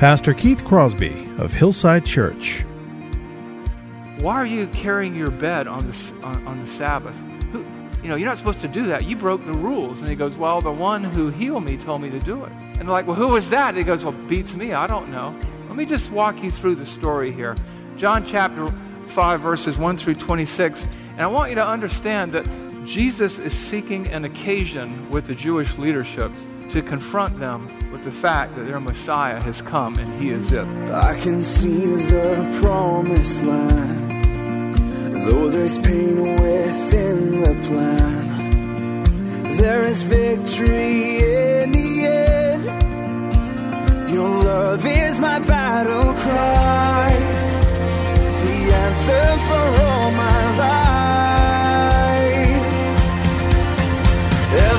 Pastor Keith Crosby of Hillside Church. Why are you carrying your bed on the, on, on the Sabbath? Who, you know, you're not supposed to do that. You broke the rules. And he goes, Well, the one who healed me told me to do it. And they're like, Well, who was that? And he goes, Well, beats me. I don't know. Let me just walk you through the story here. John chapter 5, verses 1 through 26. And I want you to understand that Jesus is seeking an occasion with the Jewish leaderships to confront them with the fact that their Messiah has come and he is it. I can see the promised land, though there's pain within the plan. There is victory in the end. Your love is my battle cry, the anthem for all my life.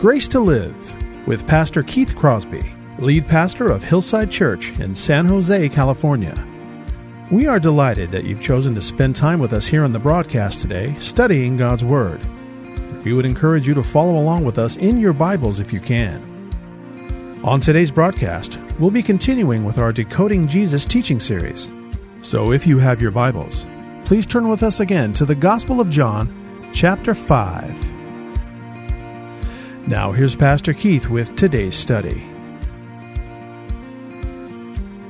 Grace to Live with Pastor Keith Crosby, lead pastor of Hillside Church in San Jose, California. We are delighted that you've chosen to spend time with us here on the broadcast today, studying God's Word. We would encourage you to follow along with us in your Bibles if you can. On today's broadcast, we'll be continuing with our Decoding Jesus teaching series. So if you have your Bibles, please turn with us again to the Gospel of John, chapter 5. Now, here's Pastor Keith with today's study.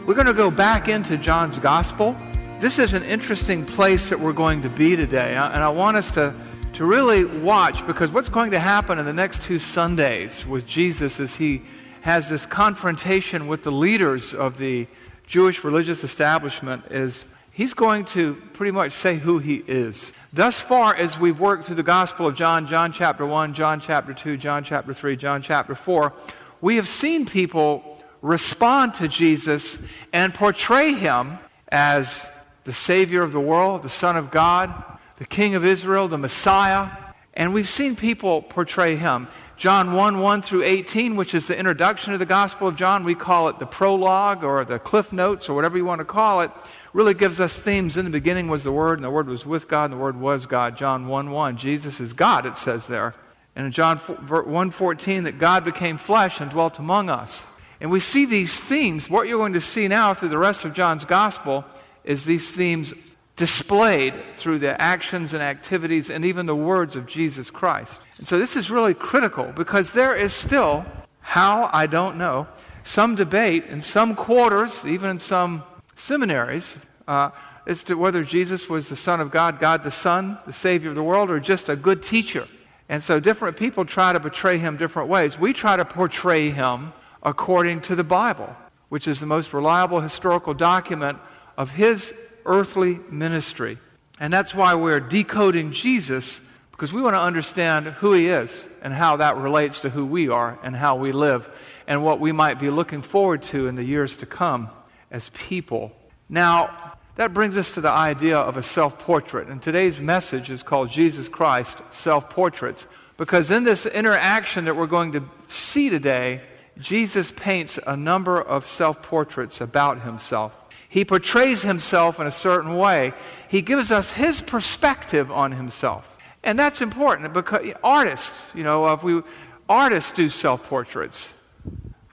We're going to go back into John's Gospel. This is an interesting place that we're going to be today, uh, and I want us to, to really watch because what's going to happen in the next two Sundays with Jesus is he has this confrontation with the leaders of the Jewish religious establishment is he's going to pretty much say who he is. Thus far, as we've worked through the Gospel of John, John chapter 1, John chapter 2, John chapter 3, John chapter 4, we have seen people respond to Jesus and portray him as the Savior of the world, the Son of God, the King of Israel, the Messiah. And we've seen people portray him. John 1 1 through 18, which is the introduction to the Gospel of John, we call it the prologue or the cliff notes or whatever you want to call it, really gives us themes. In the beginning was the Word, and the Word was with God, and the Word was God. John 1 1. Jesus is God, it says there. And in John 1 14, that God became flesh and dwelt among us. And we see these themes. What you're going to see now through the rest of John's Gospel is these themes displayed through the actions and activities and even the words of Jesus Christ. And so this is really critical because there is still, how I don't know, some debate in some quarters, even in some seminaries, uh, as to whether Jesus was the Son of God, God the Son, the Savior of the world, or just a good teacher. And so different people try to portray him different ways. We try to portray him according to the Bible, which is the most reliable historical document of his earthly ministry. And that's why we're decoding Jesus, because we want to understand who he is and how that relates to who we are and how we live and what we might be looking forward to in the years to come as people. Now, that brings us to the idea of a self portrait. And today's message is called Jesus Christ Self Portraits, because in this interaction that we're going to see today, Jesus paints a number of self portraits about himself. He portrays himself in a certain way. He gives us his perspective on himself. And that's important because artists, you know, if we, artists do self portraits.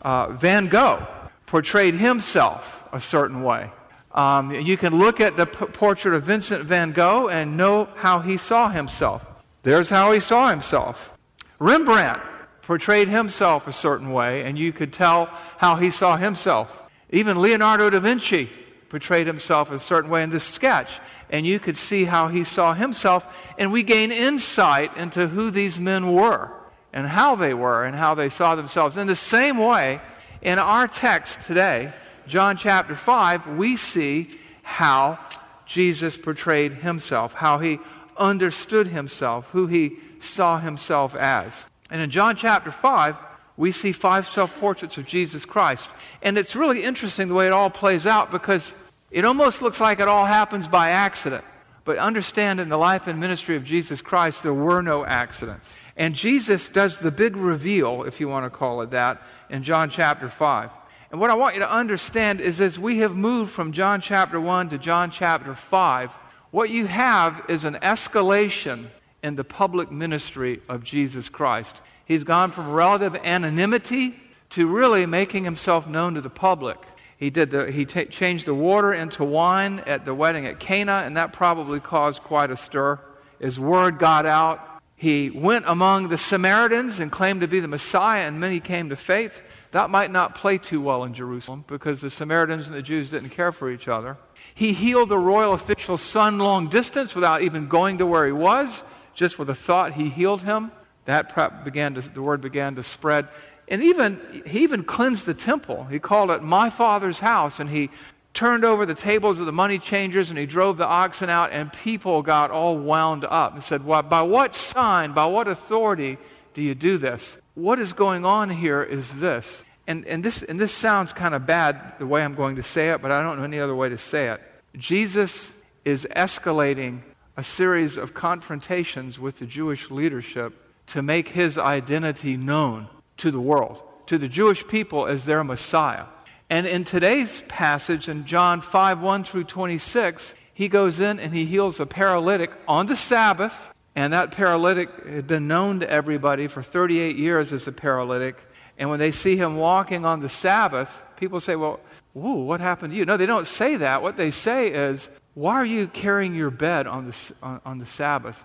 Uh, Van Gogh portrayed himself a certain way. Um, you can look at the p- portrait of Vincent van Gogh and know how he saw himself. There's how he saw himself. Rembrandt portrayed himself a certain way, and you could tell how he saw himself. Even Leonardo da Vinci portrayed himself a certain way in this sketch, and you could see how he saw himself, and we gain insight into who these men were and how they were and how they saw themselves. In the same way, in our text today, John chapter 5, we see how Jesus portrayed himself, how he understood himself, who he saw himself as. And in John chapter 5, we see five self portraits of Jesus Christ. And it's really interesting the way it all plays out because it almost looks like it all happens by accident. But understand in the life and ministry of Jesus Christ, there were no accidents. And Jesus does the big reveal, if you want to call it that, in John chapter 5. And what I want you to understand is as we have moved from John chapter 1 to John chapter 5, what you have is an escalation in the public ministry of Jesus Christ. He's gone from relative anonymity to really making himself known to the public. He, did the, he t- changed the water into wine at the wedding at Cana, and that probably caused quite a stir. His word got out. He went among the Samaritans and claimed to be the Messiah, and many came to faith. That might not play too well in Jerusalem because the Samaritans and the Jews didn't care for each other. He healed the royal official's son long distance without even going to where he was, just with a thought he healed him. That began to, the word began to spread. And even, he even cleansed the temple. He called it my father's house, and he turned over the tables of the money changers and he drove the oxen out, and people got all wound up and said, well, By what sign, by what authority do you do this? What is going on here is this. And, and, this, and this sounds kind of bad the way I'm going to say it, but I don't know any other way to say it. Jesus is escalating a series of confrontations with the Jewish leadership to make his identity known to the world, to the Jewish people as their Messiah. And in today's passage in John 5 1 through 26, he goes in and he heals a paralytic on the Sabbath. And that paralytic had been known to everybody for 38 years as a paralytic. And when they see him walking on the Sabbath, people say, Well, ooh, what happened to you? No, they don't say that. What they say is, Why are you carrying your bed on the, on, on the Sabbath?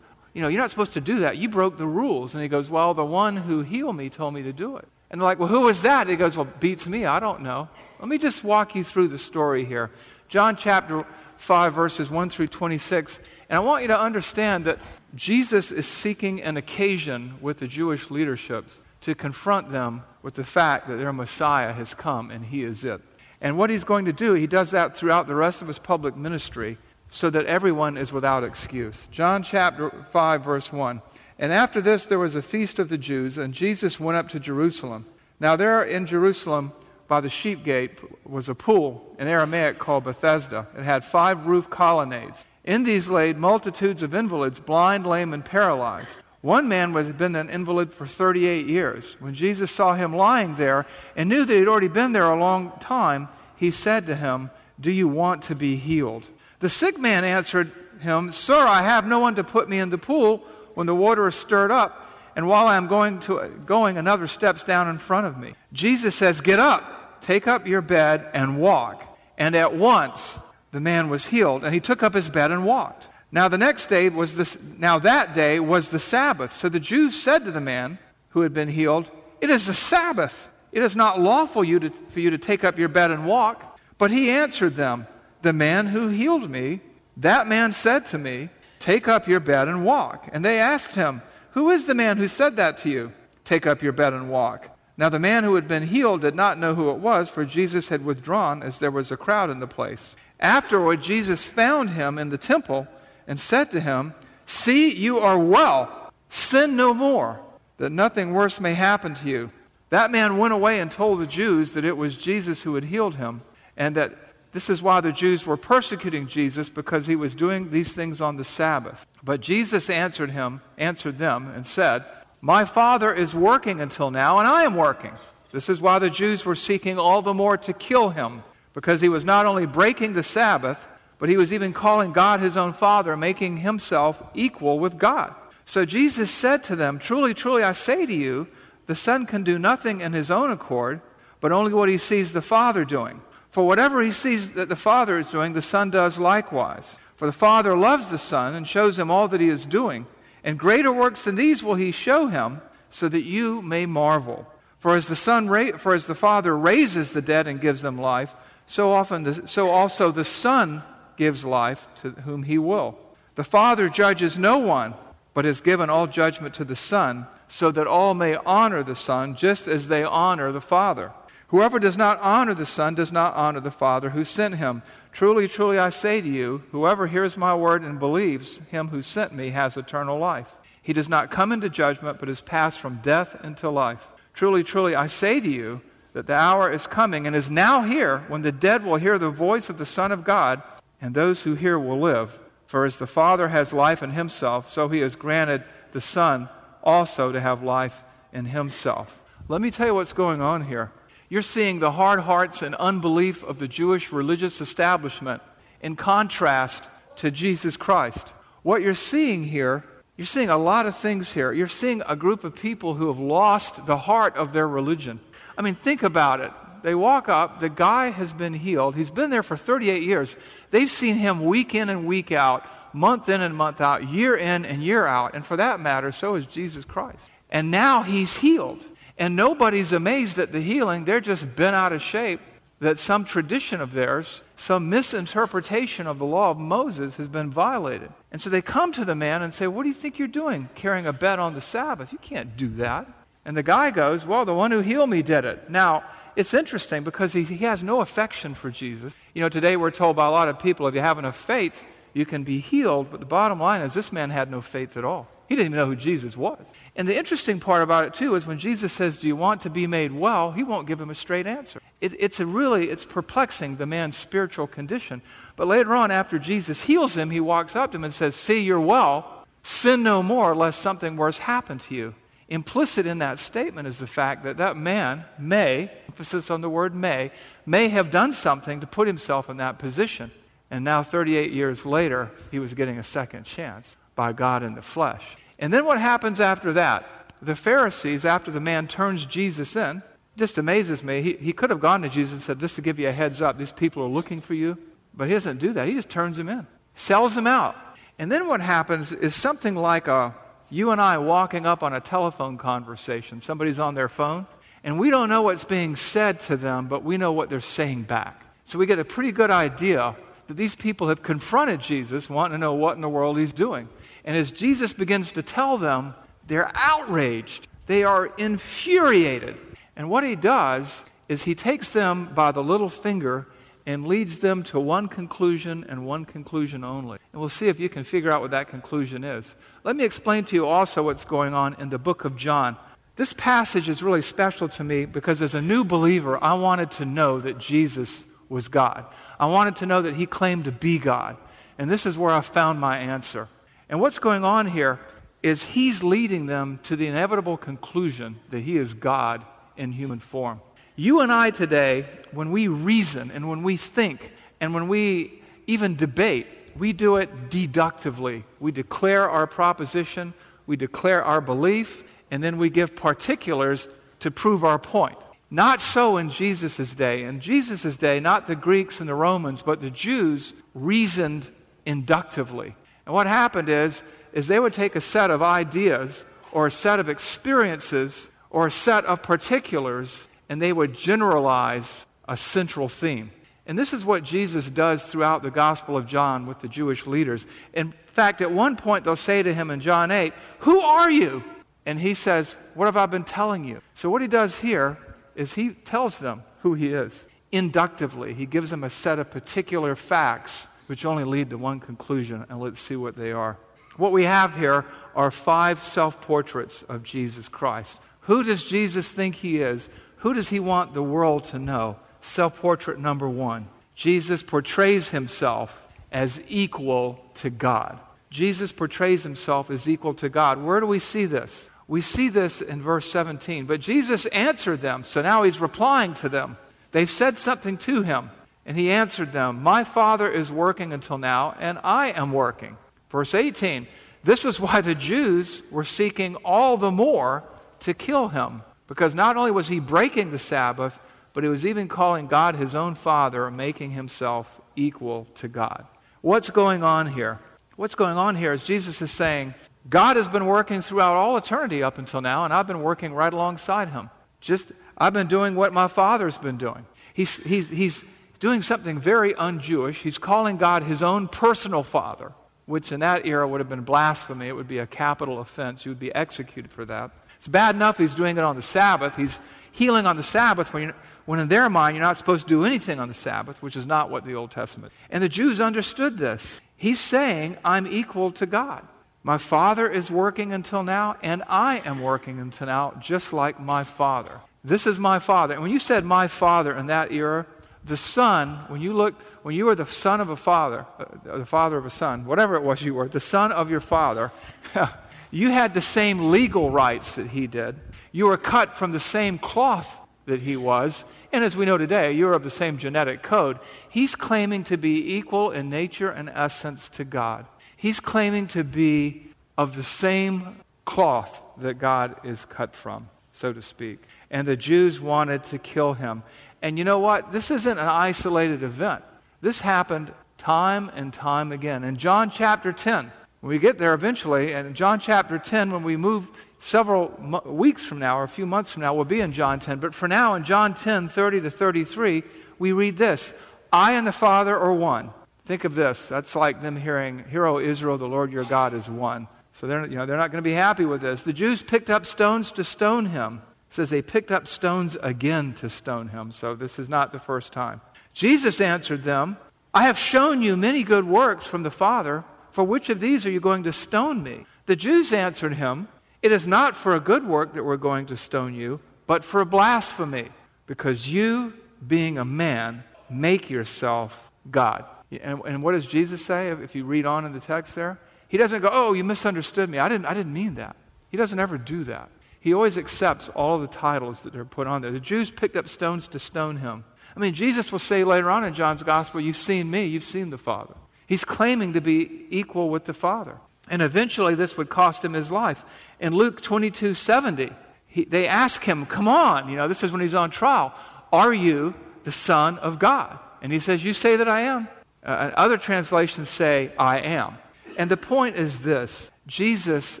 You know, you're not supposed to do that. You broke the rules. And he goes, Well, the one who healed me told me to do it. And they're like, Well, who was that? And He goes, Well, beats me. I don't know. Let me just walk you through the story here. John chapter 5, verses 1 through 26. And I want you to understand that Jesus is seeking an occasion with the Jewish leaderships to confront them with the fact that their Messiah has come and he is it. And what he's going to do, he does that throughout the rest of his public ministry so that everyone is without excuse. John chapter 5, verse 1. And after this, there was a feast of the Jews, and Jesus went up to Jerusalem. Now, there in Jerusalem, by the sheep gate, was a pool in Aramaic called Bethesda. It had five roof colonnades. In these laid multitudes of invalids, blind, lame, and paralyzed. One man had been an invalid for 38 years. When Jesus saw him lying there and knew that he had already been there a long time, he said to him, Do you want to be healed? The sick man answered him, Sir, I have no one to put me in the pool when the water is stirred up, and while I am going, to, going, another steps down in front of me. Jesus says, Get up, take up your bed, and walk. And at once the man was healed, and he took up his bed and walked. Now the next day was this, now that day was the Sabbath. So the Jews said to the man who had been healed, It is the Sabbath. It is not lawful you to, for you to take up your bed and walk. But he answered them, the man who healed me, that man said to me, Take up your bed and walk. And they asked him, Who is the man who said that to you? Take up your bed and walk. Now the man who had been healed did not know who it was, for Jesus had withdrawn as there was a crowd in the place. Afterward, Jesus found him in the temple and said to him, See, you are well. Sin no more, that nothing worse may happen to you. That man went away and told the Jews that it was Jesus who had healed him, and that this is why the Jews were persecuting Jesus because he was doing these things on the Sabbath. But Jesus answered him, answered them and said, "My Father is working until now and I am working." This is why the Jews were seeking all the more to kill him because he was not only breaking the Sabbath, but he was even calling God his own Father, making himself equal with God. So Jesus said to them, Truly, truly, I say to you, the Son can do nothing in his own accord, but only what he sees the Father doing. For whatever he sees that the Father is doing, the Son does likewise. For the Father loves the Son and shows him all that he is doing. And greater works than these will he show him, so that you may marvel. For as the son ra- for as the Father raises the dead and gives them life, so often the, so also the Son gives life to whom he will. The Father judges no one, but has given all judgment to the Son, so that all may honor the Son just as they honor the Father. Whoever does not honor the Son does not honor the Father who sent him. Truly, truly, I say to you, whoever hears my word and believes him who sent me has eternal life. He does not come into judgment, but is passed from death into life. Truly, truly, I say to you that the hour is coming and is now here when the dead will hear the voice of the Son of God, and those who hear will live. For as the Father has life in himself, so he has granted the Son also to have life in himself. Let me tell you what's going on here. You're seeing the hard hearts and unbelief of the Jewish religious establishment in contrast to Jesus Christ. What you're seeing here you're seeing a lot of things here. You're seeing a group of people who have lost the heart of their religion. I mean, think about it. They walk up, the guy has been healed. He's been there for 38 years. They've seen him week in and week out, month in and month out, year in and year out. And for that matter, so is Jesus Christ. And now he's healed. And nobody's amazed at the healing. They're just bent out of shape that some tradition of theirs, some misinterpretation of the law of Moses has been violated. And so they come to the man and say, What do you think you're doing carrying a bed on the Sabbath? You can't do that. And the guy goes, Well, the one who healed me did it. Now, it's interesting because he, he has no affection for Jesus. You know, today we're told by a lot of people if you have enough faith, you can be healed. But the bottom line is this man had no faith at all. He didn't even know who Jesus was. And the interesting part about it, too, is when Jesus says, Do you want to be made well? He won't give him a straight answer. It, it's a really, it's perplexing, the man's spiritual condition. But later on, after Jesus heals him, he walks up to him and says, See, you're well. Sin no more, lest something worse happen to you. Implicit in that statement is the fact that that man may, emphasis on the word may, may have done something to put himself in that position. And now, 38 years later, he was getting a second chance by God in the flesh. And then what happens after that? The Pharisees, after the man turns Jesus in, just amazes me. He, he could have gone to Jesus and said, Just to give you a heads up, these people are looking for you. But he doesn't do that. He just turns him in, sells him out. And then what happens is something like a, you and I walking up on a telephone conversation. Somebody's on their phone, and we don't know what's being said to them, but we know what they're saying back. So we get a pretty good idea that these people have confronted Jesus, wanting to know what in the world he's doing. And as Jesus begins to tell them, they're outraged. They are infuriated. And what he does is he takes them by the little finger and leads them to one conclusion and one conclusion only. And we'll see if you can figure out what that conclusion is. Let me explain to you also what's going on in the book of John. This passage is really special to me because as a new believer, I wanted to know that Jesus was God. I wanted to know that he claimed to be God. And this is where I found my answer. And what's going on here is he's leading them to the inevitable conclusion that he is God in human form. You and I today, when we reason and when we think and when we even debate, we do it deductively. We declare our proposition, we declare our belief, and then we give particulars to prove our point. Not so in Jesus' day. In Jesus' day, not the Greeks and the Romans, but the Jews reasoned inductively. And what happened is, is they would take a set of ideas or a set of experiences or a set of particulars and they would generalize a central theme. And this is what Jesus does throughout the Gospel of John with the Jewish leaders. In fact, at one point they'll say to him in John 8, Who are you? And he says, What have I been telling you? So what he does here is he tells them who he is inductively. He gives them a set of particular facts which only lead to one conclusion, and let's see what they are. What we have here are five self portraits of Jesus Christ. Who does Jesus think he is? Who does he want the world to know? Self portrait number one Jesus portrays himself as equal to God. Jesus portrays himself as equal to God. Where do we see this? We see this in verse 17. But Jesus answered them. So now he's replying to them. They said something to him. And he answered them, My Father is working until now, and I am working. Verse 18 This is why the Jews were seeking all the more to kill him, because not only was he breaking the Sabbath, but he was even calling God his own Father, making himself equal to God. What's going on here? What's going on here is Jesus is saying, God has been working throughout all eternity up until now, and I've been working right alongside him. Just, I've been doing what my father's been doing. He's, he's, he's doing something very un Jewish. He's calling God his own personal father, which in that era would have been blasphemy. It would be a capital offense. You would be executed for that. It's bad enough he's doing it on the Sabbath. He's healing on the Sabbath when, when in their mind you're not supposed to do anything on the Sabbath, which is not what the Old Testament. And the Jews understood this. He's saying, I'm equal to God. My Father is working until now, and I am working until now, just like my Father. This is my Father. And when you said my Father in that era, the Son, when you look, when you were the son of a father, uh, the father of a son, whatever it was you were, the son of your father, You had the same legal rights that he did. You were cut from the same cloth that he was. And as we know today, you're of the same genetic code. He's claiming to be equal in nature and essence to God. He's claiming to be of the same cloth that God is cut from, so to speak. And the Jews wanted to kill him. And you know what? This isn't an isolated event. This happened time and time again. In John chapter 10, when we get there eventually, and in John chapter 10, when we move several weeks from now or a few months from now, we'll be in John 10. But for now, in John 10, 30 to 33, we read this I and the Father are one. Think of this. That's like them hearing, Hear, O Israel, the Lord your God is one. So they're, you know, they're not going to be happy with this. The Jews picked up stones to stone him. Says they picked up stones again to stone him. So this is not the first time. Jesus answered them, I have shown you many good works from the Father. For which of these are you going to stone me? The Jews answered him, It is not for a good work that we're going to stone you, but for blasphemy, because you, being a man, make yourself God. And, and what does Jesus say if you read on in the text there? He doesn't go, Oh, you misunderstood me. I didn't, I didn't mean that. He doesn't ever do that. He always accepts all the titles that are put on there. The Jews picked up stones to stone him. I mean, Jesus will say later on in John's gospel, You've seen me, you've seen the Father. He's claiming to be equal with the Father. And eventually, this would cost him his life. In Luke 22 70, he, they ask him, Come on, you know, this is when he's on trial. Are you the Son of God? And he says, You say that I am. Uh, other translations say, I am. And the point is this Jesus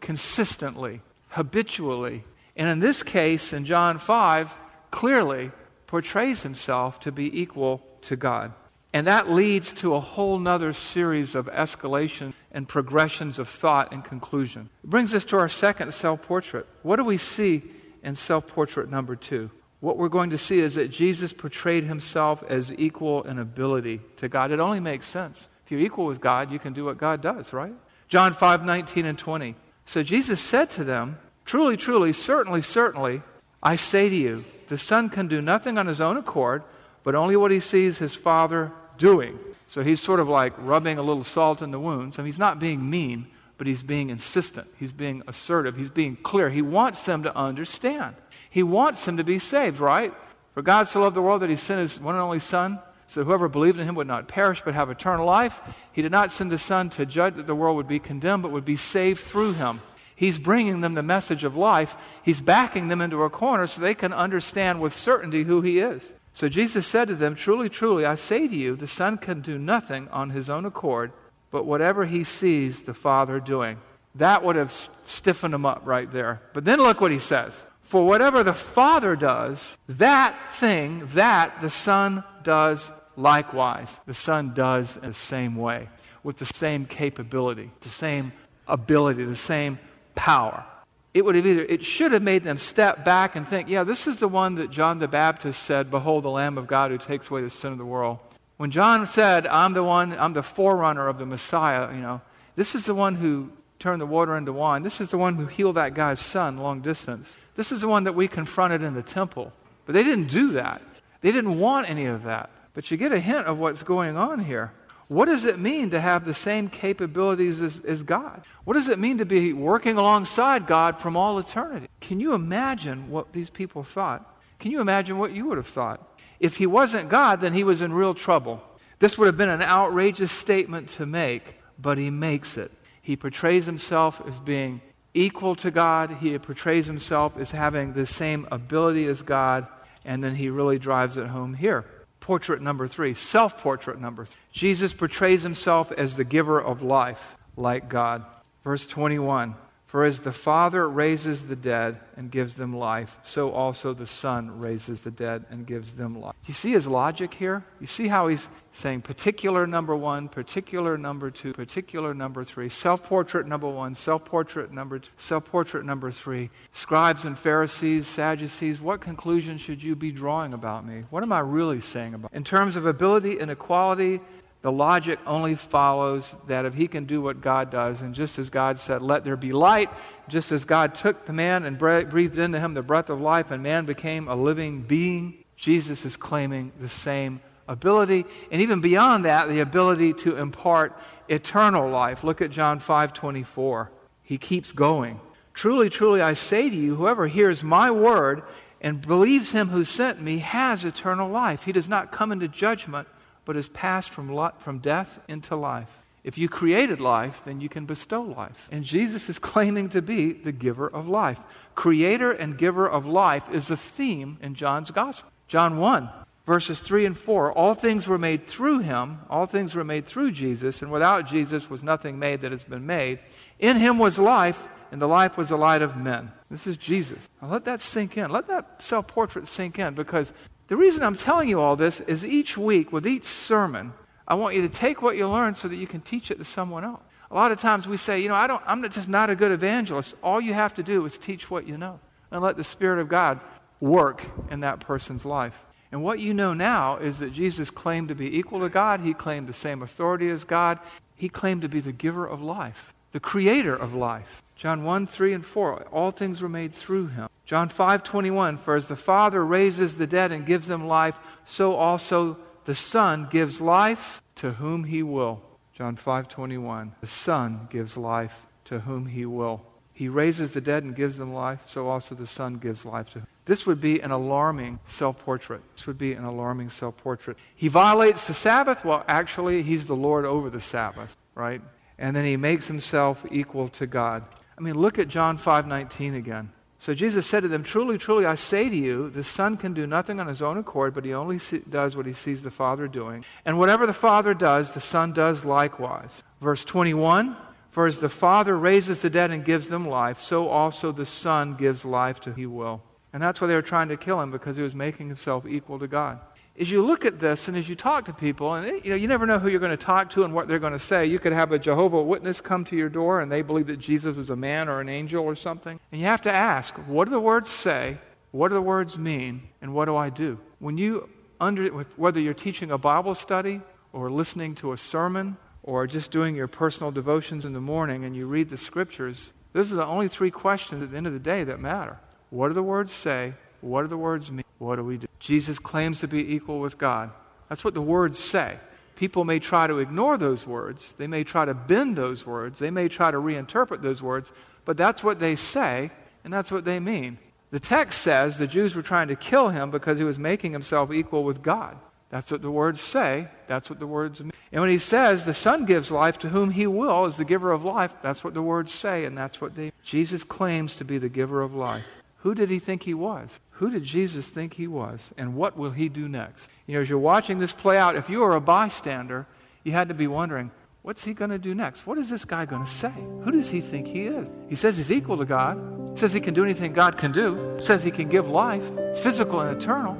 consistently, habitually, and in this case, in John 5, clearly portrays himself to be equal to God. And that leads to a whole nother series of escalation and progressions of thought and conclusion. It brings us to our second self portrait. What do we see in self portrait number two? What we're going to see is that Jesus portrayed himself as equal in ability to God. It only makes sense. If you're equal with God, you can do what God does, right? John 5 19 and 20. So Jesus said to them, Truly, truly, certainly, certainly, I say to you, the Son can do nothing on his own accord, but only what he sees his Father doing. So he's sort of like rubbing a little salt in the wounds. I mean, he's not being mean, but he's being insistent. He's being assertive. He's being clear. He wants them to understand. He wants them to be saved, right? For God so loved the world that he sent his one and only Son, so whoever believed in him would not perish but have eternal life. He did not send the Son to judge that the world would be condemned, but would be saved through him. He's bringing them the message of life. He's backing them into a corner so they can understand with certainty who he is. So Jesus said to them, Truly, truly, I say to you, the Son can do nothing on his own accord, but whatever he sees the Father doing. That would have stiffened them up right there. But then look what he says. For whatever the Father does, that thing, that the Son does likewise. The Son does in the same way, with the same capability, the same ability, the same power. It would have either it should have made them step back and think yeah this is the one that john the baptist said behold the lamb of god who takes away the sin of the world when john said i'm the one i'm the forerunner of the messiah you know this is the one who turned the water into wine. This is the one who healed that guy's son long distance. This is the one that we confronted in the temple. But they didn't do that. They didn't want any of that but you get a hint of what's going on here what does it mean to have the same capabilities as, as, God? What does it mean to be working alongside God from all eternity? Can you imagine what these people thought? Can you imagine what you would have thought? If he wasn't God, then he was in real trouble. This would have been an outrageous statement to make, but he makes it. He portrays himself as being equal to God, he portrays himself as having the same ability as God, and then he really drives it home here. Portrait number three, self portrait number three. Jesus portrays himself as the giver of life, like God. Verse 21 For as the Father raises the dead and gives them life, so also the Son raises the dead and gives them life. You see his logic here? You see how he's saying particular number one, particular number two, particular number three, self portrait number one, self portrait number two, self portrait number three. Scribes and Pharisees, Sadducees, what conclusion should you be drawing about me? What am I really saying about? In terms of ability and equality, the logic only follows that if he can do what God does, and just as God said, Let there be light, just as God took the man and breathed into him the breath of life, and man became a living being, Jesus is claiming the same ability. And even beyond that, the ability to impart eternal life. Look at John 5 24. He keeps going. Truly, truly, I say to you, whoever hears my word and believes him who sent me has eternal life. He does not come into judgment but has passed from, from death into life. If you created life, then you can bestow life. And Jesus is claiming to be the giver of life. Creator and giver of life is the theme in John's gospel. John 1, verses 3 and 4 All things were made through him, all things were made through Jesus, and without Jesus was nothing made that has been made. In him was life, and the life was the light of men. This is Jesus. Now let that sink in. Let that self portrait sink in because the reason I'm telling you all this is each week, with each sermon, I want you to take what you learn so that you can teach it to someone else. A lot of times we say, you know, I don't, I'm just not a good evangelist. All you have to do is teach what you know and let the Spirit of God work in that person's life. And what you know now is that Jesus claimed to be equal to God. He claimed the same authority as God. He claimed to be the giver of life, the creator of life. John 1, 3, and 4. All things were made through him. John 5 21, for as the Father raises the dead and gives them life, so also the Son gives life to whom he will. John 5 21, the Son gives life to whom he will. He raises the dead and gives them life, so also the Son gives life to him. This would be an alarming self portrait. This would be an alarming self portrait. He violates the Sabbath. Well, actually, he's the Lord over the Sabbath, right? And then he makes himself equal to God. I mean, look at John 5 19 again. So Jesus said to them, Truly, truly, I say to you, the Son can do nothing on his own accord, but he only see, does what he sees the Father doing. And whatever the Father does, the Son does likewise. Verse 21 For as the Father raises the dead and gives them life, so also the Son gives life to he will. And that's why they were trying to kill him, because he was making himself equal to God as you look at this and as you talk to people, and you know, you never know who you're going to talk to and what they're going to say. You could have a Jehovah Witness come to your door and they believe that Jesus was a man or an angel or something. And you have to ask, what do the words say? What do the words mean? And what do I do? When you under whether you're teaching a Bible study or listening to a sermon or just doing your personal devotions in the morning and you read the scriptures, those are the only three questions at the end of the day that matter. What do the words say? What do the words mean? What do we do? Jesus claims to be equal with God. That's what the words say. People may try to ignore those words, they may try to bend those words, they may try to reinterpret those words, but that's what they say, and that's what they mean. The text says the Jews were trying to kill him because he was making himself equal with God. That's what the words say. That's what the words mean. And when he says the Son gives life to whom he will as the giver of life, that's what the words say, and that's what they. Jesus claims to be the giver of life. Who did he think he was? Who did Jesus think he was? And what will he do next? You know, as you're watching this play out, if you were a bystander, you had to be wondering, what's he going to do next? What is this guy going to say? Who does he think he is? He says he's equal to God. Says he can do anything God can do. Says he can give life, physical and eternal.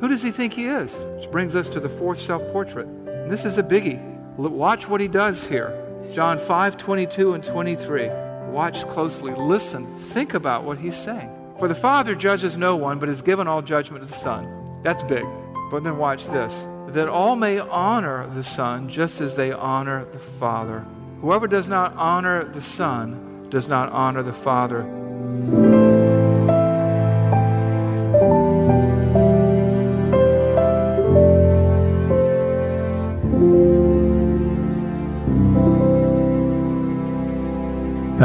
Who does he think he is? Which brings us to the fourth self portrait. This is a biggie. Watch what he does here. John 5 22 and 23. Watch closely, listen, think about what he's saying. For the Father judges no one, but has given all judgment to the Son. That's big. But then watch this that all may honor the Son just as they honor the Father. Whoever does not honor the Son does not honor the Father.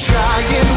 Giant